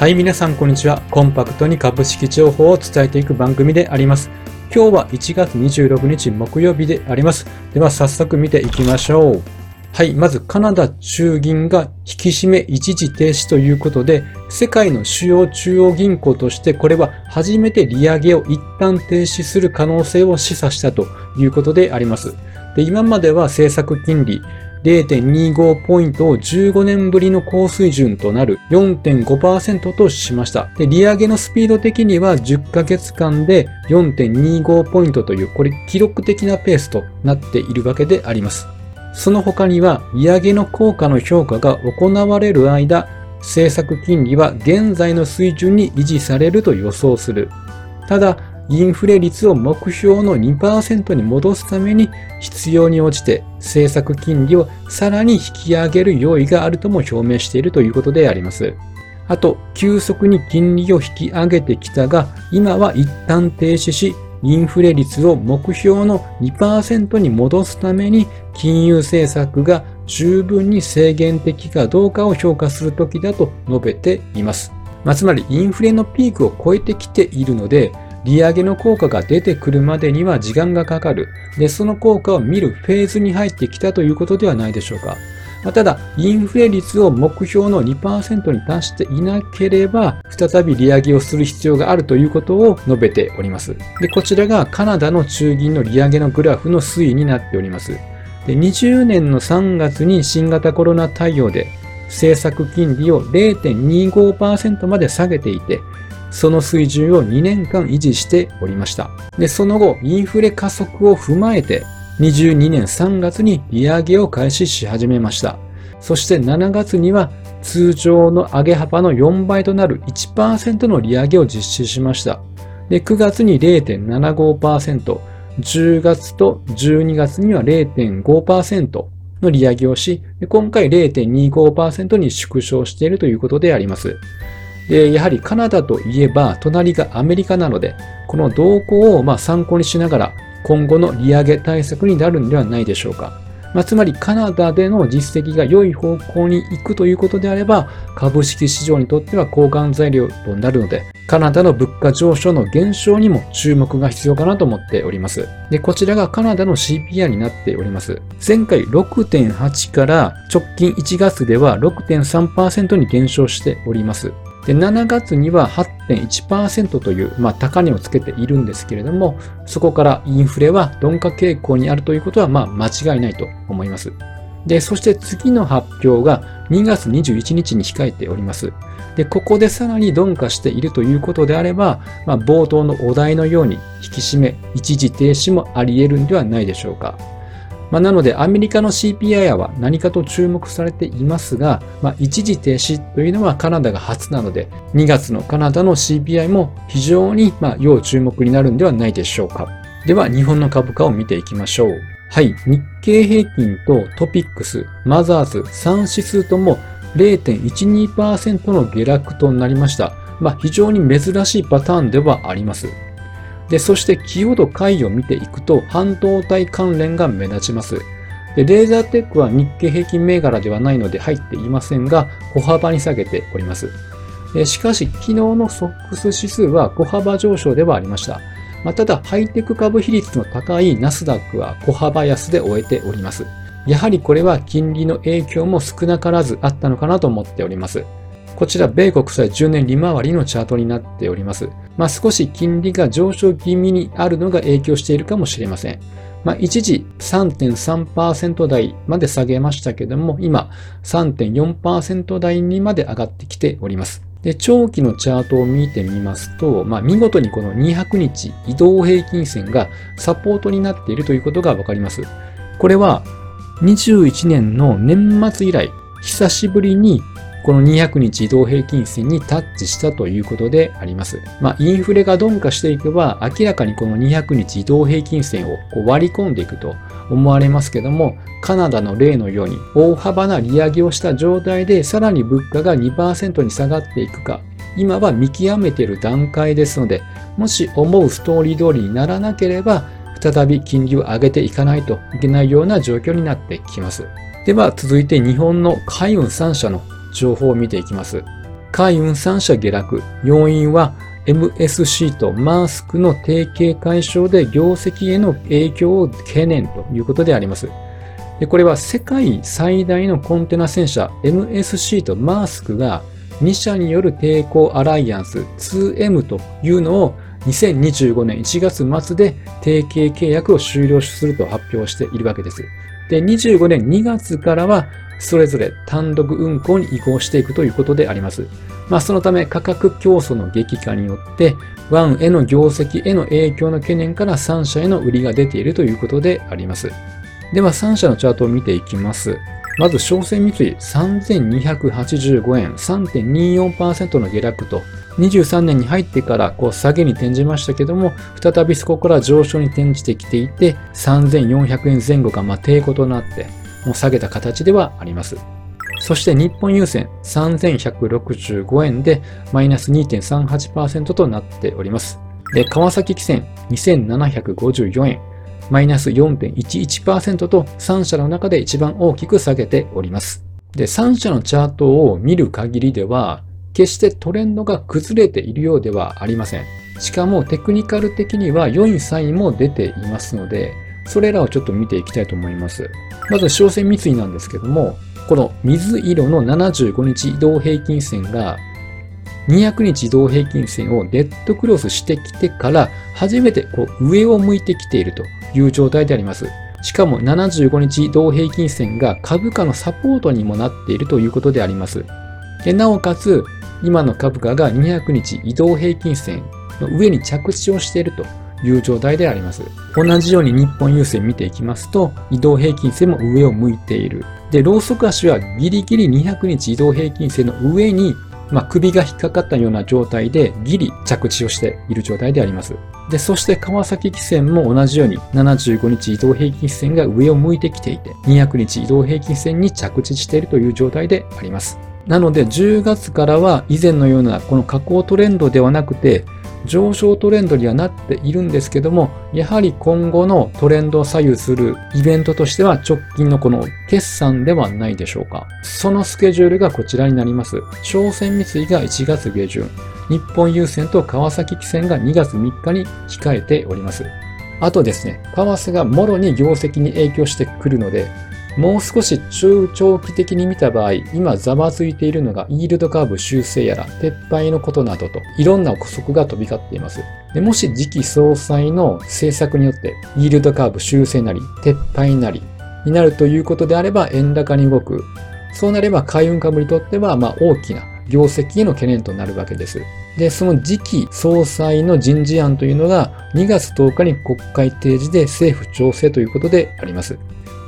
はい、皆さんこんにちは。コンパクトに株式情報を伝えていく番組であります。今日は1月26日木曜日であります。では早速見ていきましょう。はい、まずカナダ中銀が引き締め一時停止ということで、世界の主要中央銀行としてこれは初めて利上げを一旦停止する可能性を示唆したということであります。で今までは政策金利0.25ポイントを15年ぶりの高水準となる4.5%としました。で利上げのスピード的には10ヶ月間で4.25ポイントという、これ記録的なペースとなっているわけであります。その他には、利上げの効果の評価が行われる間、政策金利は現在の水準に維持されると予想する。ただ、インフレ率を目標の2%に戻すために必要に応じて政策金利をさらに引き上げる用意があるとも表明しているということであります。あと、急速に金利を引き上げてきたが、今は一旦停止し、インフレ率を目標の2%に戻すために金融政策が十分に制限的かどうかを評価するときだと述べています。まあ、つまりインフレのピークを超えてきているので、利上げの効果が出てくるまでには時間がかかる。で、その効果を見るフェーズに入ってきたということではないでしょうか。ただ、インフレ率を目標の2%に達していなければ、再び利上げをする必要があるということを述べております。で、こちらがカナダの中銀の利上げのグラフの推移になっております。で、20年の3月に新型コロナ対応で政策金利を0.25%まで下げていて、その水準を2年間維持しておりました。で、その後、インフレ加速を踏まえて、22年3月に利上げを開始し始めました。そして7月には通常の上げ幅の4倍となる1%の利上げを実施しました。で9月に0.75%、10月と12月には0.5%の利上げをし、今回0.25%に縮小しているということであります。やはりカナダといえば隣がアメリカなので、この動向をま参考にしながら今後の利上げ対策になるんではないでしょうか。まあ、つまりカナダでの実績が良い方向に行くということであれば、株式市場にとっては交換材料となるので、カナダの物価上昇の減少にも注目が必要かなと思っております。で、こちらがカナダの CPI になっております。前回6.8から直近1月では6.3%に減少しております。で、7月には8.1%という、まあ、高値をつけているんですけれども、そこからインフレは鈍化傾向にあるということは、まあ、間違いないと思います。で、そして次の発表が2月21日に控えております。で、ここでさらに鈍化しているということであれば、まあ、冒頭のお題のように引き締め、一時停止もあり得るんではないでしょうか。まあ、なので、アメリカの CPI は何かと注目されていますが、まあ、一時停止というのはカナダが初なので、2月のカナダの CPI も非常にまあ要注目になるんではないでしょうか。では、日本の株価を見ていきましょう。はい、日経平均とトピックス、マザーズ、3指数とも0.12%の下落となりました。まあ、非常に珍しいパターンではあります。で、そしてキーワード回を見ていくと、半導体関連が目立ちます。で、レーザーテックは日経平均銘柄ではないので入っていませんが、小幅に下げております。しかし、昨日のソックス指数は小幅上昇ではありました。まあ、ただ、ハイテク株比率の高いナスダックは小幅安で終えております。やはりこれは金利の影響も少なからずあったのかなと思っております。こちら、米国債10年利回りのチャートになっております。まあ、少し金利が上昇気味にあるのが影響しているかもしれません。まあ、一時3.3%台まで下げましたけども、今3.4%台にまで上がってきております。で、長期のチャートを見てみますと、まあ、見事にこの200日移動平均線がサポートになっているということがわかります。これは21年の年末以来、久しぶりにこの200日移動平均線にタッチしたということであります。まあ、インフレが鈍化していけば、明らかにこの200日移動平均線をこう割り込んでいくと思われますけども、カナダの例のように大幅な利上げをした状態でさらに物価が2%に下がっていくか、今は見極めている段階ですので、もし思うストーリー通りにならなければ、再び金利を上げていかないといけないような状況になってきます。では続いて日本の海運3社の情報を見ていきます。海運3社下落。要因は MSC とマースクの提携解消で業績への影響を懸念ということであります。でこれは世界最大のコンテナ戦車 MSC とマースクが2社による抵抗アライアンス 2M というのを2025年1月末で提携契約を終了すると発表しているわけです。で、25年2月からはそれぞれ単独運行に移行していくということであります。まあ、そのため価格競争の激化によって、ワンへの業績への影響の懸念から3社への売りが出ているということであります。では3社のチャートを見ていきます。まず、商船三井3285円3.24%の下落と、23年に入ってからこう下げに転じましたけども、再びそこから上昇に転じてきていて、3400円前後がま抵抗となって、もう下げた形ではあります。そして日本郵船3165円でマイナス2.38%となっております。で、川崎汽船2754円、マイナス4.11%と3社の中で一番大きく下げております。で、3社のチャートを見る限りでは、決してトレンドが崩れているようではありません。しかもテクニカル的には良いサインも出ていますので、それらをちょっと見ていきたいと思います。まず、商船三井なんですけども、この水色の75日移動平均線が200日移動平均線をデッドクロスしてきてから初めてこう上を向いてきているという状態であります。しかも75日移動平均線が株価のサポートにもなっているということであります。なおかつ今の株価が200日移動平均線の上に着地をしているという状態であります。同じように日本郵船見ていきますと移動平均線も上を向いている。で、ローソク足はギリギリ200日移動平均線の上に、まあ、首が引っかかったような状態でギリ着地をしている状態であります。で、そして川崎汽船も同じように75日移動平均線が上を向いてきていて、200日移動平均線に着地しているという状態であります。なので10月からは以前のようなこの下降トレンドではなくて上昇トレンドにはなっているんですけども、やはり今後のトレンドを左右するイベントとしては直近のこの決算ではないでしょうか。そのスケジュールがこちらになります。商船三井が1月下旬、日本郵船と川崎汽船が2月3日に控えております。あとですね、為替がもろに業績に影響してくるので、もう少し中長期的に見た場合、今ざわついているのがイールドカーブ修正やら撤廃のことなどといろんな憶測が飛び交っています。でもし次期総裁の政策によってイールドカーブ修正なり撤廃なりになるということであれば円高に動く。そうなれば海運株にとってはまあ大きな業績への懸念となるわけです。で、その次期総裁の人事案というのが2月10日に国会提示で政府調整ということであります。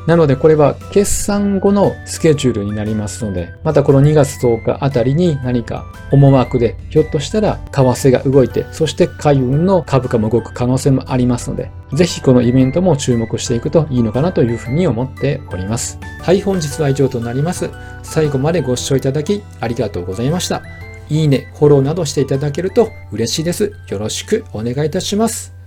なのでこれは決算後のスケジュールになりますので、またこの2月10日あたりに何か思惑で、ひょっとしたら為替が動いて、そして海運の株価も動く可能性もありますので、ぜひこのイベントも注目していくといいのかなというふうに思っております。はい、本日は以上となります。最後までご視聴いただきありがとうございました。いいね、フォローなどしていただけると嬉しいです。よろしくお願いいたします。